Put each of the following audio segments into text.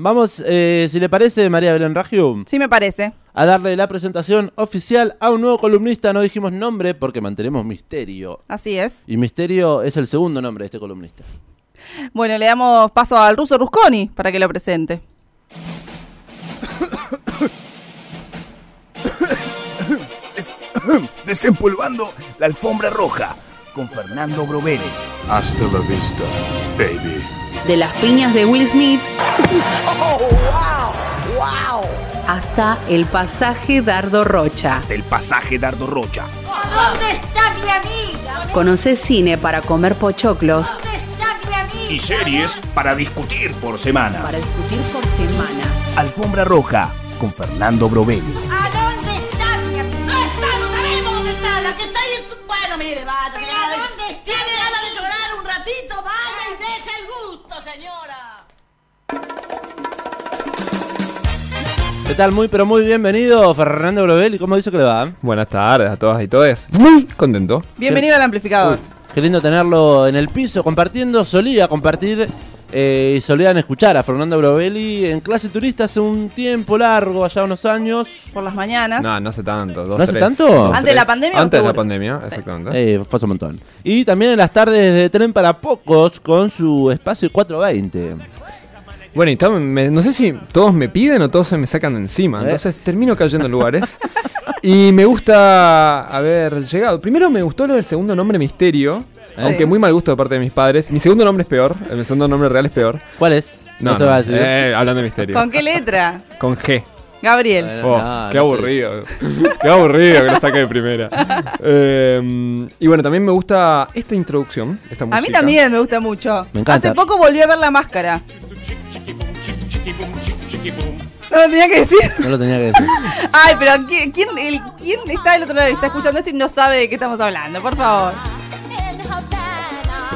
Vamos, eh, si le parece, María Belén Ragium, Sí me parece. a darle la presentación oficial a un nuevo columnista. No dijimos nombre porque mantenemos misterio. Así es. Y Misterio es el segundo nombre de este columnista. Bueno, le damos paso al ruso Rusconi para que lo presente. Des- Desempolvando la alfombra roja con Fernando Brovelli. Hasta la vista, baby. De las piñas de Will Smith hasta el pasaje Dardo Rocha. Del pasaje Dardo Rocha. ¿Dónde está mi amiga? Conoce cine para comer pochoclos, ¿Dónde está mi amiga? Y series para discutir por semana. para discutir por semanas. Alfombra roja con Fernando Brovelli. ¿A dónde está mi amiga? No está, no sabemos dónde está. La que está ahí en su... Bueno, mire, vaya. ¿Pero vaya. dónde está? ¿Tiene ganas de llorar un ratito? Vaya y dése el gusto, señora. ¿Qué tal? Muy, pero muy bienvenido, Fernando Brovelli. ¿Cómo dice que le va? Buenas tardes a todas y todos. Muy contento. Bienvenido al amplificador. Qué lindo tenerlo en el piso compartiendo. Solía compartir eh, y solían escuchar a Fernando Brovelli en clase turista hace un tiempo largo, allá unos años. Por las mañanas. No, no hace tanto. Dos, ¿No hace tres. tanto? Dos, ¿Antes de la pandemia Antes de la pandemia, exactamente. Eh, fue hace un montón. Y también en las tardes de tren para pocos con su espacio 420. Bueno, y me- no sé si todos me piden o todos se me sacan de encima. Eh. Entonces termino cayendo en lugares. y me gusta haber llegado. Primero me gustó lo del segundo nombre Misterio. Aunque muy mal gusto de parte de mis padres. Mi segundo nombre es peor. El segundo nombre real es peor. ¿Cuál es? No, se no, va a decir. eh, hablando de Misterio. ¿Con qué letra? Con G. Gabriel. Bueno, Oh, no, qué no aburrido. qué aburrido que lo saque de primera. Eh, y bueno, también me gusta esta introducción. Esta A mí también me gusta mucho. Me encanta. Hace poco volví a ver la máscara. No lo tenía que decir. No lo tenía que decir. Ay, pero ¿quién, quién, el- quién está del otro lado y está escuchando esto y no sabe de qué estamos hablando? Por favor.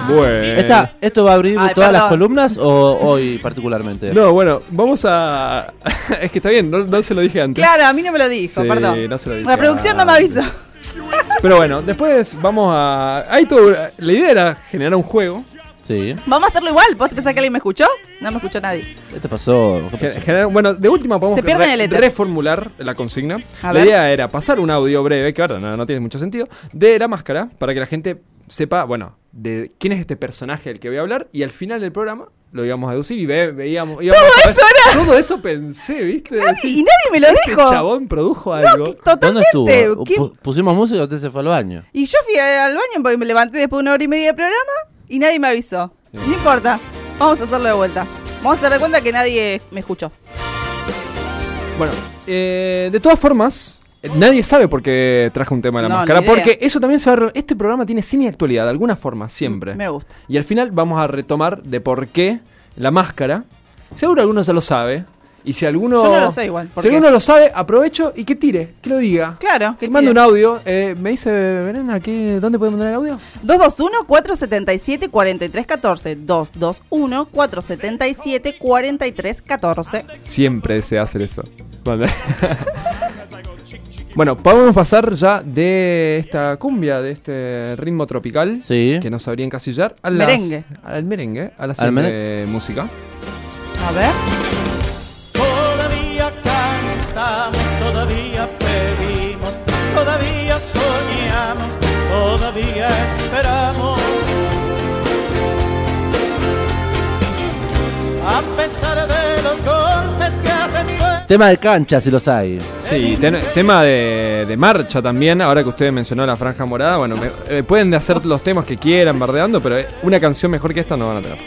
Bueno. Esta, ¿Esto va a abrir Ay, todas las perdón. columnas o hoy particularmente? No, bueno, vamos a. es que está bien, no, no se lo dije antes. Claro, a mí no me lo dijo, Sí, perdón. no se lo dije la producción no me antes. avisó. Pero bueno, después vamos a. Hay todo. La idea era generar un juego. Sí. Vamos a hacerlo igual. ¿Vos te pensás que alguien me escuchó? No me escuchó nadie. ¿Qué te pasó? ¿Qué pasó? generar- bueno, de última podemos Se pierde en el éter. reformular la consigna. A la ver. idea era pasar un audio breve, que ahora no, no tiene mucho sentido, de la máscara, para que la gente sepa, bueno, de quién es este personaje del que voy a hablar, y al final del programa lo íbamos a deducir y ve- veíamos. íbamos a ver- eso era? Todo eso pensé, ¿viste? Nadie- Decir, y nadie me lo este dijo. chabón produjo algo. ¿Dónde Totalmente. estuvo? ¿Quién- Pu- Pusimos música y usted se fue al baño. Y yo fui al baño porque me levanté después de una hora y media de programa y nadie me avisó. No importa. Vamos a hacerlo de vuelta. Vamos a hacer de cuenta que nadie me escuchó. Bueno, eh, de todas formas, nadie sabe por qué traje un tema de la No, máscara. Porque eso también se va a Este programa tiene cine y actualidad, de alguna forma, siempre. Me gusta. Y al final vamos a retomar de por qué la máscara. Seguro alguno ya lo sabe. Y si alguno. Yo no lo sé igual, ¿por Si alguno lo sabe, aprovecho y que tire, que lo diga. Claro. Que mande un audio. Eh, me dice, Verena, ¿qué, ¿dónde puede mandar el audio? 221-477-4314. 221-477-4314. Siempre desea hacer eso. Vale. bueno, podemos pasar ya de esta cumbia, de este ritmo tropical. Sí. Que nos sabría encasillar a las- Merengue. al merengue, a la siguiente música. A ver. Tema de cancha, si los hay. Sí, ten- tema de, de marcha también, ahora que usted mencionó la franja morada, bueno, me- eh, pueden hacer los temas que quieran, bardeando, pero eh, una canción mejor que esta no van a tener.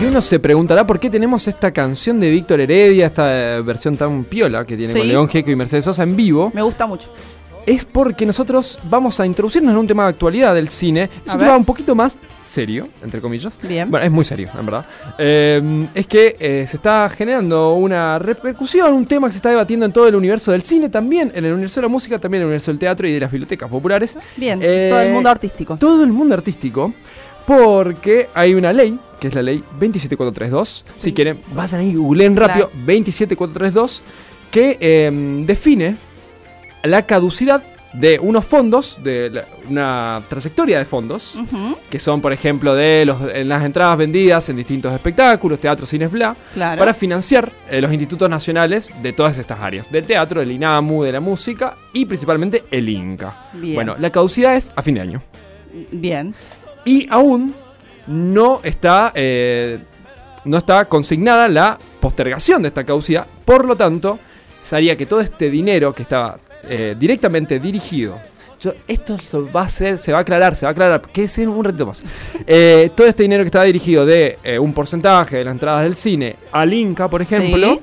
Y uno se preguntará por qué tenemos esta canción de Víctor Heredia, esta eh, versión tan piola que tiene con. León Gieco y Mercedes Sosa en vivo. Me gusta mucho. Es porque nosotros vamos a introducirnos en un tema de actualidad del cine. Es un tema un poquito más serio, entre comillas. Bien. Bueno, es muy serio, en verdad. Eh, es que eh, se está generando una repercusión, un tema que se está debatiendo en todo el universo del cine, también en el universo de la música, también en el universo del teatro y de las bibliotecas populares. Bien. Eh, todo el mundo artístico. Todo el mundo artístico. Porque hay una ley, que es la ley 27432. Si quieren, vayan ahí, googleen rápido. 27432. Que define la caducidad de unos fondos, de la- una trayectoria de fondos, que son, por ejemplo, de los, en las entradas vendidas en distintos espectáculos, teatros, cines, bla, Claro. para financiar eh, los institutos nacionales de todas estas áreas, del teatro, del INAMU, de la música y principalmente el INCA. Bien. Bueno, la caducidad es a fin de año. Bien. Y aún no está, eh, no está consignada la postergación de esta caducidad. Por lo tanto, haría que todo este dinero que estaba eh, directamente dirigido. yo- esto se va a hacer, se va a aclarar, se va a aclarar, que es un ratito más. Eh, todo este dinero que estaba dirigido de eh, un porcentaje de las entradas del cine al Inca, por ejemplo, Sí.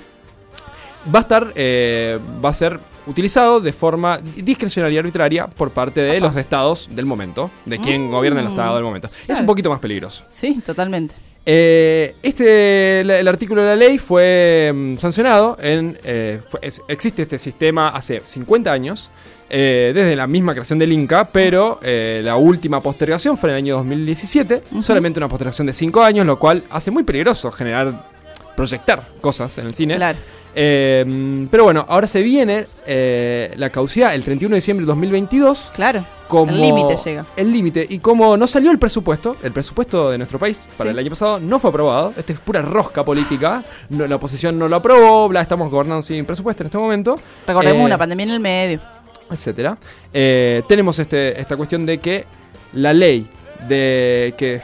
va a estar, eh, va a ser utilizado de forma discrecionaria y arbitraria por parte de los estados del momento, de quien Mm. gobierna el estado del momento. Es Claro. un poquito más peligroso. Sí, totalmente. Eh, este, el, el artículo de la ley fue mm, sancionado en, eh, fue- es- existe este sistema hace 50 años, eh, desde la misma creación del Inca, pero la última postergación fue en el año 2017, Ujú. solamente una postergación de 5 años, lo cual hace muy peligroso generar, proyectar cosas en el cine. Claro. Eh, pero bueno, ahora se viene eh, la caducidad el 31 de diciembre de 2022. Claro. Como El límite llega. El límite. Y como no salió el presupuesto, el presupuesto de nuestro país para Sí. el año pasado no fue aprobado. Esto es pura rosca política. No- la oposición no lo aprobó. Bla, estamos gobernando sin presupuesto en este momento. Recordemos Eh, una pandemia en el medio. etcétera. Tenemos este, esta cuestión de que la ley de que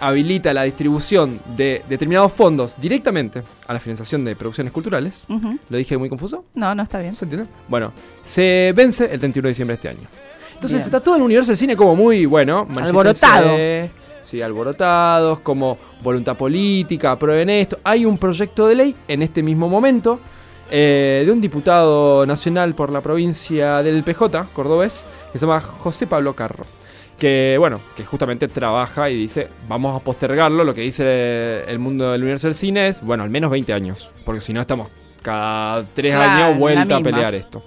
habilita la distribución de determinados fondos directamente a la financiación de producciones culturales. ¿Lo dije muy confuso? No, no está bien. ¿Se entiende? Bueno, se vence el 31 de diciembre de este año. Entonces Bien. está todo el universo del cine como muy, bueno, Alborotado. Sí, alborotados, como voluntad política, aprueben esto. Hay un proyecto de ley en este mismo momento eh, de un diputado nacional por la provincia del PJ, cordobés, que se llama José Pablo Carro. Que, bueno, que justamente trabaja y dice, vamos a postergarlo. Lo que dice el mundo del universo del cine es, bueno, al menos 20 años. Porque si no estamos cada 3 Claro, años vuelta a pelear esto.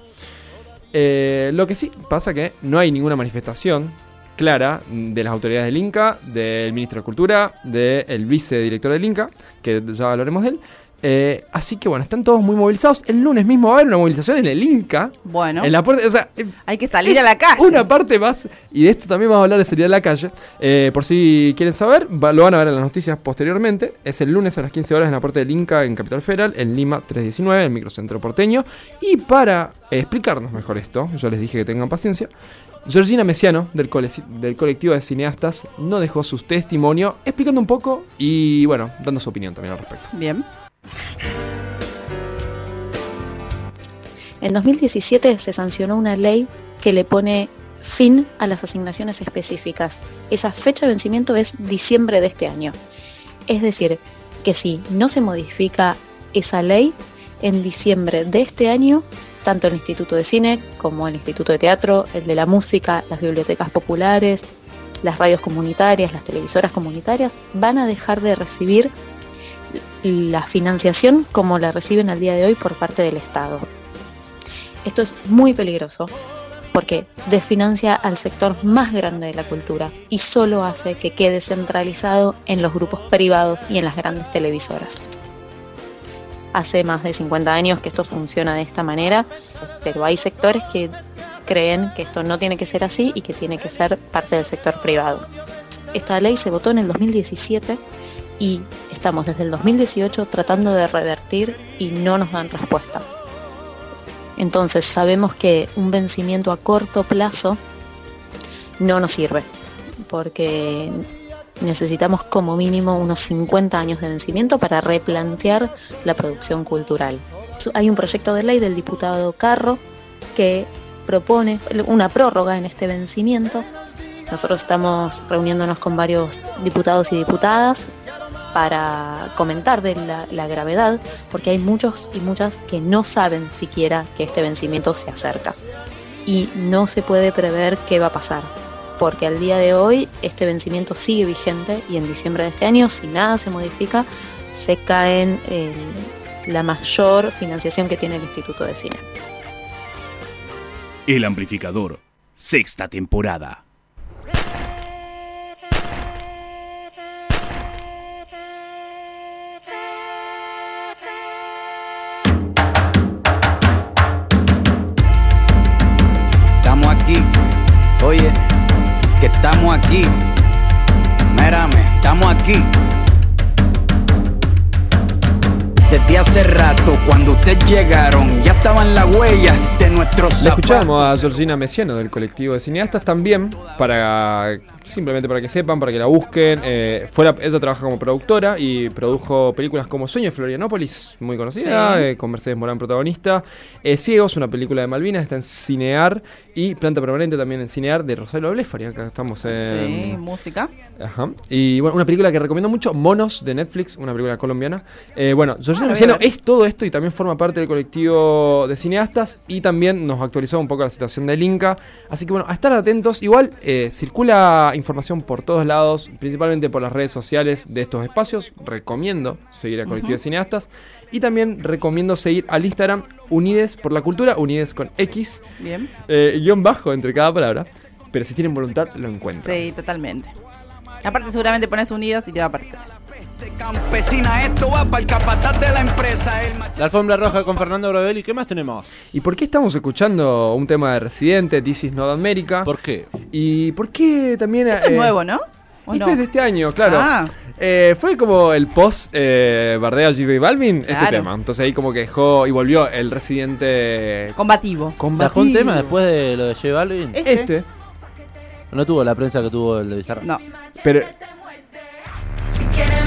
Eh, lo que sí pasa que no hay ninguna manifestación clara de las autoridades del Inca, del ministro de Cultura, del vicedirector del Inca, que ya hablaremos de él. Eh, así que bueno, están todos muy movilizados. El lunes mismo va a haber una movilización en el Inca. Bueno, En la puerta, o sea, hay que salir a la calle. Una parte más, y de esto también vamos a hablar de salir a la calle. Eh, por si quieren saber, va- lo van a ver en las noticias posteriormente. Es el lunes a las 15 horas en la puerta del Inca en Capital Federal, en Lima 319, en el microcentro porteño. Y para eh, explicarnos mejor esto, yo les dije que tengan paciencia. Georgina Messiano, del, del colectivo de cineastas, no dejó su testimonio explicando un poco y, bueno, dando su opinión también al respecto. Bien. En 2017 se sancionó una ley que le pone fin a las asignaciones específicas. Esa fecha de vencimiento es diciembre de este año. Es decir, que si no se modifica esa ley, en diciembre de este año, tanto el Instituto de Cine como el Instituto de Teatro, el de la Música, las bibliotecas populares, las radios comunitarias, las televisoras comunitarias, van a dejar de recibir la financiación como la reciben al día de hoy por parte del Estado. Esto es muy peligroso porque desfinancia al sector más grande de la cultura y solo hace que quede centralizado en los grupos privados y en las grandes televisoras. Hace más de 50 años que esto funciona de esta manera, pero hay sectores que creen que esto no tiene que ser así y que tiene que ser parte del sector privado. Esta ley se votó en el 2017 y estamos desde el 2018 tratando de revertir y no nos dan respuesta. Entonces sabemos que un vencimiento a corto plazo no nos sirve, porque necesitamos como mínimo unos 50 años de vencimiento para replantear la producción cultural. Hay un proyecto de ley del diputado Carro que propone una prórroga en este vencimiento. Nosotros estamos reuniéndonos con varios diputados y diputadas para comentar de la, gravedad, porque hay muchos y muchas que no saben siquiera que este vencimiento se acerca. Y no se puede prever qué va a pasar, porque al día de hoy este vencimiento sigue vigente y en diciembre de este año, si nada se modifica, se cae eh, la mayor financiación que tiene el Instituto de Cine. El amplificador, sexta temporada. Aquí. Mírame, estamos aquí. Desde hace rato, cuando ustedes llegaron, ya estaban las huellas de nuestros La escuchábamos a zapatos. Georgina Mesiano del colectivo de cineastas también, para simplemente para que sepan, para que la busquen. Eh, fue la- ella trabaja como productora y produjo películas como Sueño de Florianópolis, muy conocida, Sí. eh, con Mercedes Morán protagonista. Eh, Ciegos, una película de Malvinas, está en Cinear. Y Planta Permanente también en Cinear de Rosario Blefari. Acá estamos en. Sí, música. Ajá. Y bueno, una película que recomiendo mucho, Monos de Netflix, una película colombiana. Eh, bueno, Ah, es todo esto y también forma parte del colectivo de cineastas y también nos actualizó un poco la situación del Inca. Así que bueno, a estar atentos. Igual eh, circula información por todos lados, principalmente por las redes sociales de estos espacios. Recomiendo seguir al colectivo de cineastas. Y también recomiendo seguir al Instagram Unides por la Cultura, Unides con X, Bien. eh, guion bajo entre cada palabra. Pero si tienen voluntad, lo encuentran. Sí, totalmente. Aparte, seguramente pones unidos y te va a aparecer. Campesina, esto va para el capataz de la empresa. Alfombra roja con Fernando Brovelli. ¿Qué más tenemos? ¿Y por qué estamos escuchando un tema de Residente, This is Not America? ¿Por qué? ¿Y por qué también... Esto es eh, nuevo, ¿no? ¿O Esto no? es de este año, claro. Ah. Eh, fue como el post eh, Bardea J Balvin, este tema. Entonces ahí como que dejó y volvió el Residente Combativo. ¿Sacó un combativo. tema después de lo de J Balvin? Este. Este, No tuvo la prensa que tuvo el de Bizarra. No. pero...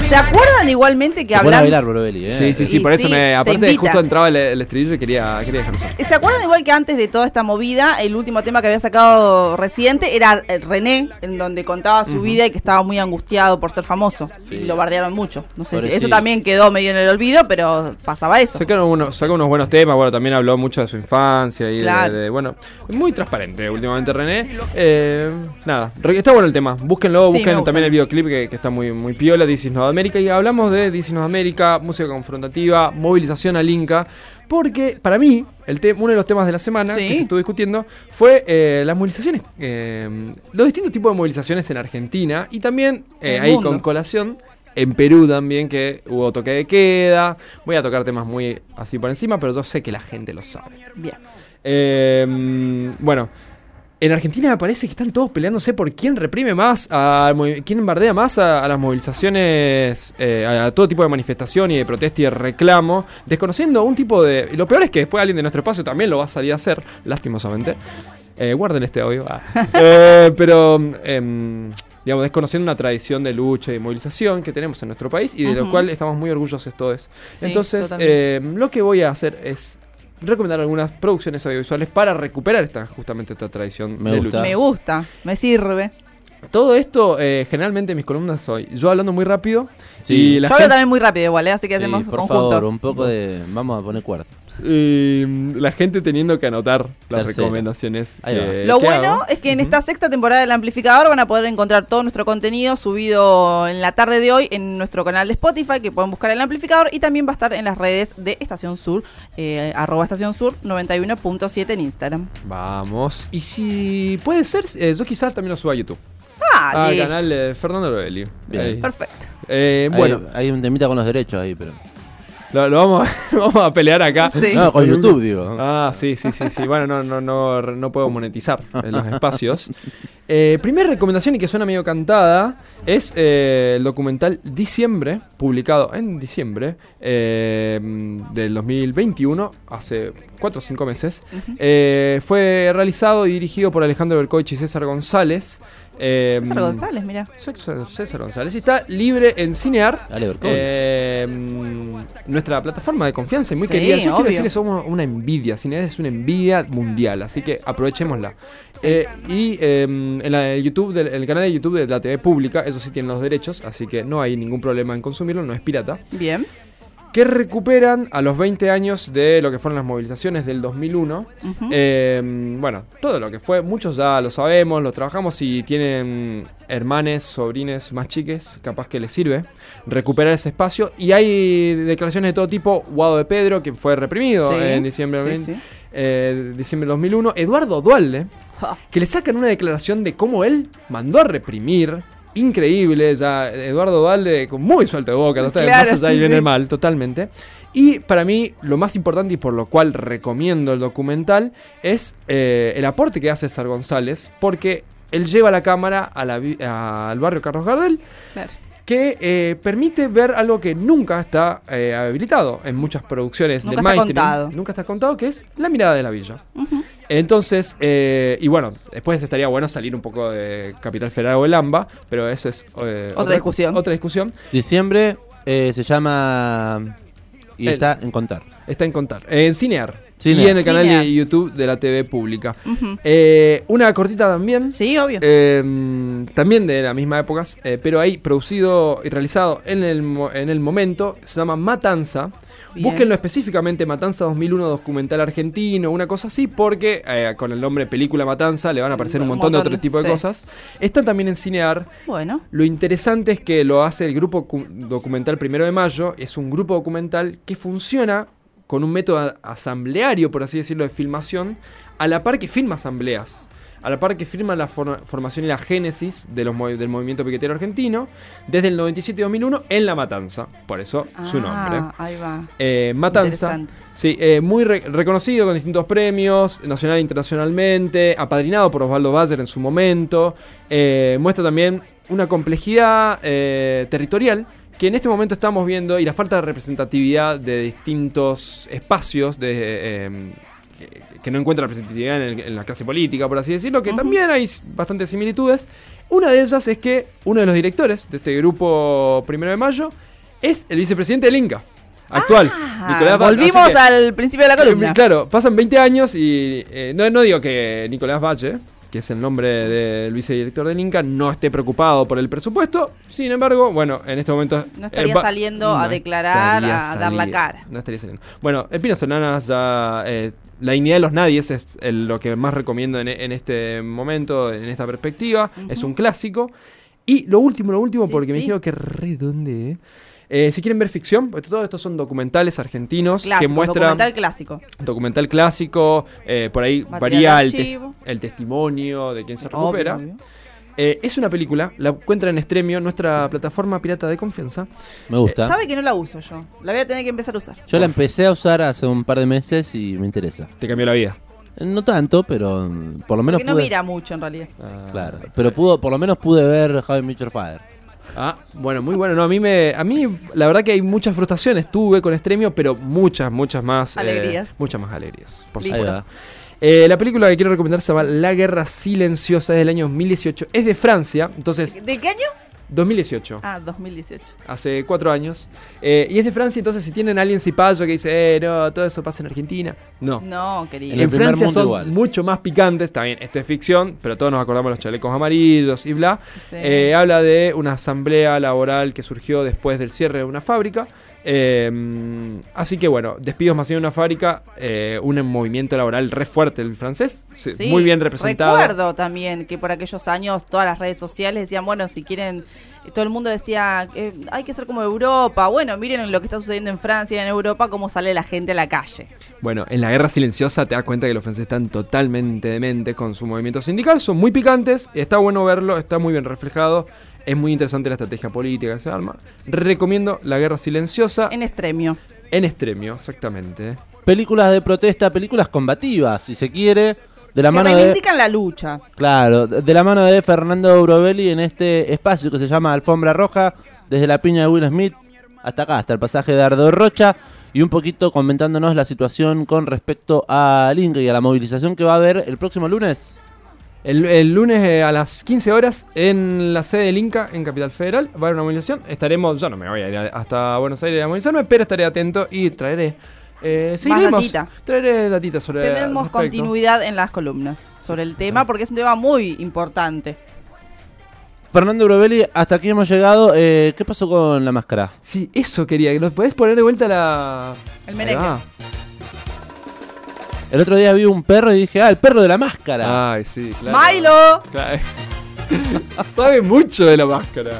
¿Se acuerdan igualmente que Se pone a hablan... bailar Brovelli, ¿eh? Sí, sí, sí, Y por eso sí, me... te Aparte justo entraba el, el estribillo y quería, quería dejarlo. ¿Se acuerdan igual que antes de toda esta movida, el último tema que había sacado reciente era eh, René, en donde contaba su vida y que estaba muy angustiado por ser famoso? Sí. Y lo bardearon mucho. No sé, si- eso también quedó medio en el olvido, pero pasaba eso. Sacaron unos, sacó unos buenos temas, bueno, también habló mucho de su infancia y de- Claro. de, bueno, muy transparente últimamente René. Eh, nada, está bueno el tema, búsquenlo, Sí, busquen también el videoclip que, que está muy, muy piola, This is Not America, y hablamos de This is Not America, música confrontativa, movilización al Inca, porque para mí, el uno de los temas de la semana Sí. que se estuvo discutiendo fue eh, las movilizaciones, eh, los distintos tipos de movilizaciones en Argentina y también eh, ahí mundo. con colación en Perú también, que hubo toque de queda. Voy a tocar temas muy así por encima, pero yo sé que la gente lo sabe. Bien. Eh, bueno, en Argentina me parece que están todos peleándose por quién reprime más, movi- quién bardea más a, a las movilizaciones, eh, a, a todo tipo de manifestación y de protesta y de reclamo, desconociendo un tipo de... Y lo peor es que después alguien de nuestro espacio también lo va a salir a hacer, lastimosamente. Eh, guarden este audio. ah. Eh, pero, em, digamos, desconociendo una tradición de lucha y de movilización que tenemos en nuestro país y de lo cual estamos muy orgullosos todos. Sí, Entonces, eh, lo que voy a hacer es recomendar algunas producciones audiovisuales para recuperar esta justamente esta tradición Me de gusta. lucha. Me gusta, me sirve. Todo esto, eh, generalmente en mis columnas soy yo hablando muy rápido Sí. y la Yo hablo gente, también muy rápido igual, ¿eh? así que Sí, hacemos por conjunto. favor, un poco de... Vamos a poner cuarto. Y, mm, la gente teniendo que anotar las Tercero. recomendaciones. Que- Lo que bueno hago. es que en esta sexta temporada del amplificador van a poder encontrar todo nuestro contenido subido en la tarde de hoy en nuestro canal de Spotify, que pueden buscar el amplificador, y también va a estar en las redes de Estación Sur, eh, arroba Estación Sur 91.7 en Instagram. Vamos. Y si puede ser, eh, yo quizás también lo suba a YouTube. Ah, al canal de Fernando Lovelli. Bien. Ahí. Perfecto. Eh, Hay- bueno, Hay, un temita con los derechos ahí, pero... lo, lo vamos, a, vamos a pelear acá. Sí. No, con YouTube, digo. Ah, sí, sí, sí, sí. Bueno, no, no, no, no puedo monetizar en los espacios. Eh, primera recomendación y que suena medio cantada es eh, el documental Diciembre, publicado en diciembre eh, del 2021, hace 4 o 5 meses. Eh, fue realizado y dirigido por Alejandro Berkovich y César González. Eh, César González, mira. César, César González. Y está libre en Cinear. Dale. Eh, nuestra plataforma de confianza y muy Sí, querida. Yo quiero obvio. decirles, somos una envidia. Cinear es una envidia mundial, así que aprovechémosla. Eh, y eh, en la YouTube, del- el canal de YouTube de la TV pública, eso sí tienen los derechos, así que no hay ningún problema en consumirlo, no es pirata. Bien. Que recuperan a los 20 años de lo que fueron las movilizaciones del 2001. Ujú. Eh, bueno, todo lo que fue, muchos ya lo sabemos, lo trabajamos y tienen hermanes, sobrines más chiques, capaz que les sirve recuperar ese espacio. Y hay declaraciones de todo tipo. Guado de Pedro, quien fue reprimido Sí, en diciembre, de sí, mil- sí. eh, diciembre de 2001. Eduardo Dualde, que le sacan una declaración de cómo él mandó a reprimir. Increíble, ya Eduardo Dualde con muy suelto de boca, total, Claro, más allá sí, y viene sí. mal, totalmente. Y para mí, lo más importante y por lo cual recomiendo el documental es eh, el aporte que hace César González, porque él lleva la cámara a la vi- a- al barrio Carlos Gardel, Claro. que eh, permite ver algo que nunca está eh, habilitado en muchas producciones Nunca del está mainstream. contado. Nunca está contado, que es la mirada de la villa. Entonces, eh, y bueno, después estaría bueno salir un poco de Capital Federal o el AMBA, pero eso es eh, Otra discusión. Otra discusión. Diciembre eh, se llama. Y El- está en contar. Está en contar. En Cinear. Cinear. Y en el canal Cinear. de YouTube de la TV pública. Eh, una cortita también. Sí, obvio. Eh, también de la misma época, eh, pero ahí producido y realizado en el, en el momento, se llama Matanza. Bien. Búsquenlo específicamente, Matanza 2001, documental argentino, una cosa así, porque eh, con el nombre Película Matanza le van a aparecer un Un montón, de otro tipo de cosas. Está también en Cinear. Bueno. Lo interesante es que lo hace el grupo cu- documental Primero de Mayo. Es un grupo documental que funciona con un método asambleario, por así decirlo, de filmación, a la par que filma asambleas. A la par que firma la for- formación y la génesis de los del movimiento piquetero argentino desde el 97-2001 en La Matanza. Por eso su nombre. Ah, ahí va. Eh, Matanza. Sí, eh, muy re- reconocido con distintos premios, nacional e internacionalmente, apadrinado por Osvaldo Bayer en su momento. Eh, muestra también una complejidad eh, territorial que en este momento estamos viendo y la falta de representatividad de distintos espacios de, que- que no encuentra representatividad en, el- en la clase política, por así decirlo, que también hay bastantes similitudes. Una de ellas es que uno de los directores de este grupo Primero de Mayo es el vicepresidente del Inca, actual. Ah, Nicolás volvimos que- al principio de la columna. eh, Claro, pasan 20 años y eh, no, no digo que Nicolás Valle, que es el nombre del vicedirector del Inca, no esté preocupado por el presupuesto. Sin embargo, bueno, en este momento... No estaría va- saliendo a declarar, estaría a dar la cara. No estaría saliendo. Bueno, el Pino Solanas ya... eh, la dignidad de los nadies es el- lo que más recomiendo en, en este momento, en esta perspectiva. Es un clásico. Y lo último, lo último, Sí, porque me dijeron que redonde. Eh, si quieren ver ficción, porque todos estos son documentales argentinos Clásico, que muestran documental clásico. documental clásico, eh, por ahí Material varía el, testimonio de quien se recupera. obvio. Eh, es una película, la encuentran en Estremio, nuestra plataforma pirata de confianza. Me gusta. Sabe que no la uso yo. La voy a tener que empezar a usar. Yo la empecé a usar hace un par de meses y me interesa. Te cambió la vida. No tanto, pero mm, por lo menos Porque no pude. mira mucho en realidad. Claro, pero pudo, por lo menos pude ver How I Met Your Father. Ah, bueno, muy bueno. No, a mí me, a mí la verdad que hay muchas frustraciones tuve con Estremio, pero muchas, muchas más. eh, Alegrías. muchas más alegrías. Por supuesto. Eh, la película que quiero recomendar se llama La Guerra Silenciosa, es del año 2018. Es de Francia, entonces, ¿De qué año? 2018. Ah, 2018. hace cuatro años. Eh, y es de Francia, entonces si tienen a alguien cipayo que dice, eh, no, todo eso pasa en Argentina. No. No, querido. En En, el primer Francia mundo son igual. mucho más picantes, está bien, esto es ficción, pero todos nos acordamos de los chalecos amarillos y bla. Sí. Eh, habla de una asamblea laboral que surgió después del cierre de una fábrica. Eh, así que bueno, despidos masivos en una fábrica, eh, un movimiento laboral re fuerte el francés, Sí, muy bien representado. Recuerdo también que por aquellos años todas las redes sociales decían, bueno, si quieren, todo el mundo decía, eh, hay que ser como Europa. Bueno, miren lo que está sucediendo en Francia y en Europa, cómo sale la gente a la calle. Bueno, en la guerra silenciosa te das cuenta que los franceses están totalmente dementes con su movimiento sindical, son muy picantes, está bueno verlo, está muy bien reflejado, es muy interesante la estrategia política que se arma. Recomiendo La guerra silenciosa En extremio. en extremio, exactamente. Películas de protesta, películas combativas, si se quiere, de la Que mano de reivindican la lucha. Claro, de de la mano de Fernando Brovelli en este espacio que se llama Alfombra Roja, desde la piña de Will Smith hasta acá, hasta el pasaje de Ardo Rocha, y un poquito comentándonos la situación con respecto al Inca y a la movilización que va a haber el próximo lunes. El, el lunes eh, a las 15 horas en la sede del Inca en Capital Federal va a haber una movilización. Estaremos, yo no me voy a ir hasta Buenos Aires a movilizarme, pero estaré atento y traeré. Eh, seguiremos. datita. Traeré datita sobre Tenemos continuidad en las columnas sobre el tema porque es un tema muy importante. Fernando Brovelli, hasta aquí hemos llegado. Eh, ¿Qué pasó con la máscara? Sí, eso quería. ¿Nos podés poner de vuelta la. El merengue. El otro día vi un perro y dije, ah, el perro de la máscara. Ay, sí, claro. ¡Milo! Claro. Sabe mucho de la máscara.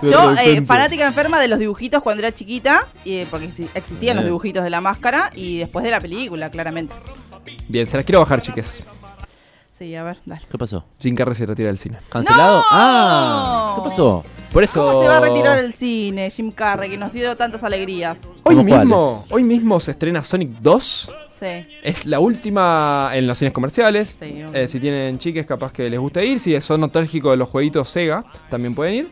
De Yo, eh, fanática enferma de los dibujitos cuando era chiquita, y, porque exi- existían los dibujitos de la máscara y después de la película, claramente. Bien, se las quiero bajar, chiques. Sí, a ver, dale. ¿Qué pasó? Jim Carrey se retira del cine. ¿Cancelado? ¡No! Ah, ¿qué pasó? Por eso. ¿Cómo se va a retirar del cine, Jim Carrey, que nos dio tantas alegrías? Hoy ¿Cómo mismo, hoy mismo se estrena Sonic 2. Sí. Es la última en los cines comerciales. Sí, Eh, si tienen chiques, capaz que les gusta ir. Si son nostálgicos de los jueguitos Sega, también pueden ir.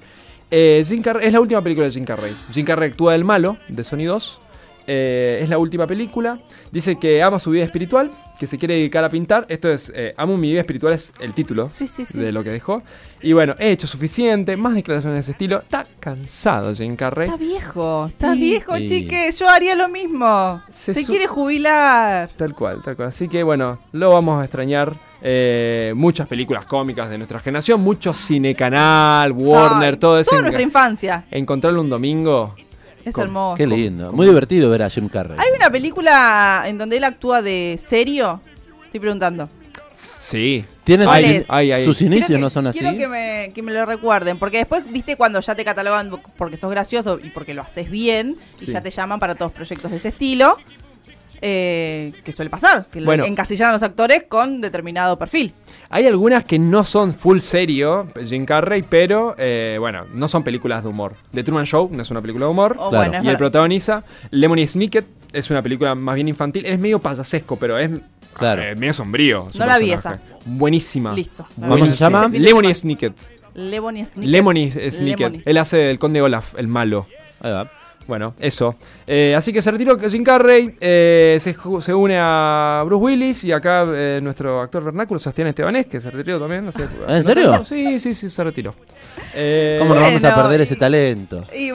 Eh, Jim es la última película de Jim Carrey. Jim Carrey actúa del malo de Sony 2. Eh, es la última película. Dice que ama su vida espiritual, que se quiere dedicar a pintar. Esto es, eh, amo mi vida espiritual, es el título Sí, sí, sí. de lo que dejó. Y bueno, he hecho suficiente, más declaraciones de ese estilo. Está cansado Jim Carrey. Está viejo, está Y- viejo, y- chiques. Yo haría lo mismo. Se Se, su- quiere jubilar. Tal cual, tal cual. Así que bueno, lo vamos a extrañar. Eh, muchas películas cómicas de nuestra generación, mucho cinecanal, Warner, Ay, todo eso. Toda nuestra infancia. Encontrarlo un domingo. Es Con- hermoso. Qué lindo. Muy divertido ver a Jim Carrey. ¿Hay una película en donde él actúa de serio? Estoy preguntando. Sí. Tiene ¿Cuál sus, es? Ay, ay. sus inicios, que- ¿no son así? Quiero que me, que me lo recuerden, porque después, viste, cuando ya te catalogan porque sos gracioso y porque lo haces bien, y Sí. ya te llaman para todos proyectos de ese estilo, eh, que suele pasar, que Bueno. encasillan a los actores con determinado perfil. Hay algunas que no son full serio, Jim Carrey, pero eh, bueno, no son películas de humor. The Truman Show no es una película de humor. Oh, Claro. bueno, es y verdad. protagoniza. Lemony Snicket es una película más bien infantil. Es medio payasesco, pero es Claro. eh, medio sombrío. No la vi personaje. Buenísima. Listo. ¿Cómo se llama? Lemony Snicket. Lemony Snicket. Lemony Snicket. Él hace del conde Olaf, el malo. Ahí va. Bueno, eso. Eh, así que se retiró Jim Carrey, eh, se, ju- se une a Bruce Willis y acá eh, nuestro actor vernáculo, Sebastián Estebanés, que se retiró también. hace- hace ¿En serio? Sí, sí, sí, se retiró. Eh, ¿Cómo no vamos a perder y- ese talento? Y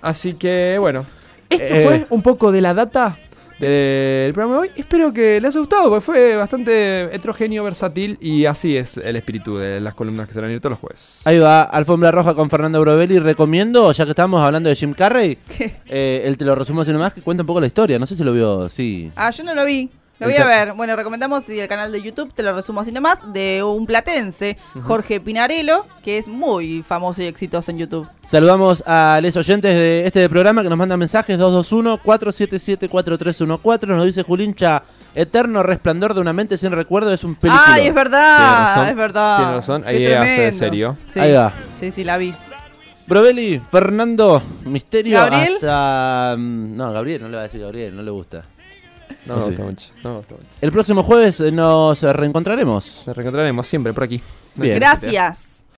Así que, bueno. Esto Eh. fue un poco de la data del programa de hoy. Espero que les haya gustado, porque fue bastante heterogéneo, versátil y así es el espíritu de las columnas que se van a ir todos los jueves. Ahí va, Alfombra Roja con Fernando Brovelli. Recomiendo, ya que estamos hablando de Jim Carrey, ¿qué? eh, él te lo resumo así nomás, que cuenta un poco la historia. No sé si lo vio, sí. Ah, yo no lo vi. Lo voy a ver. Bueno, recomendamos y el canal de YouTube, te lo resumo así nomás, de un platense, Jorge Pinarello, que es muy famoso y exitoso en YouTube. Saludamos a los oyentes de este programa que nos mandan mensajes 221-477-4314. Nos dice Julincha, Eterno Resplandor de una mente sin recuerdo es un película. Ay, es verdad, razón, es verdad. tiene razón, Qué ahí hace serio. Sí, Ahí va. Sí, sí, la vi. Brovelli, Fernando, Misterio ¿Gabriel? hasta... mm, No, Gabriel, no le va a decir Gabriel, no le gusta. No, No me sé. gusta mucho. No me gusta mucho. El próximo jueves eh, nos reencontraremos. Nos reencontraremos siempre por aquí. Bien. Gracias.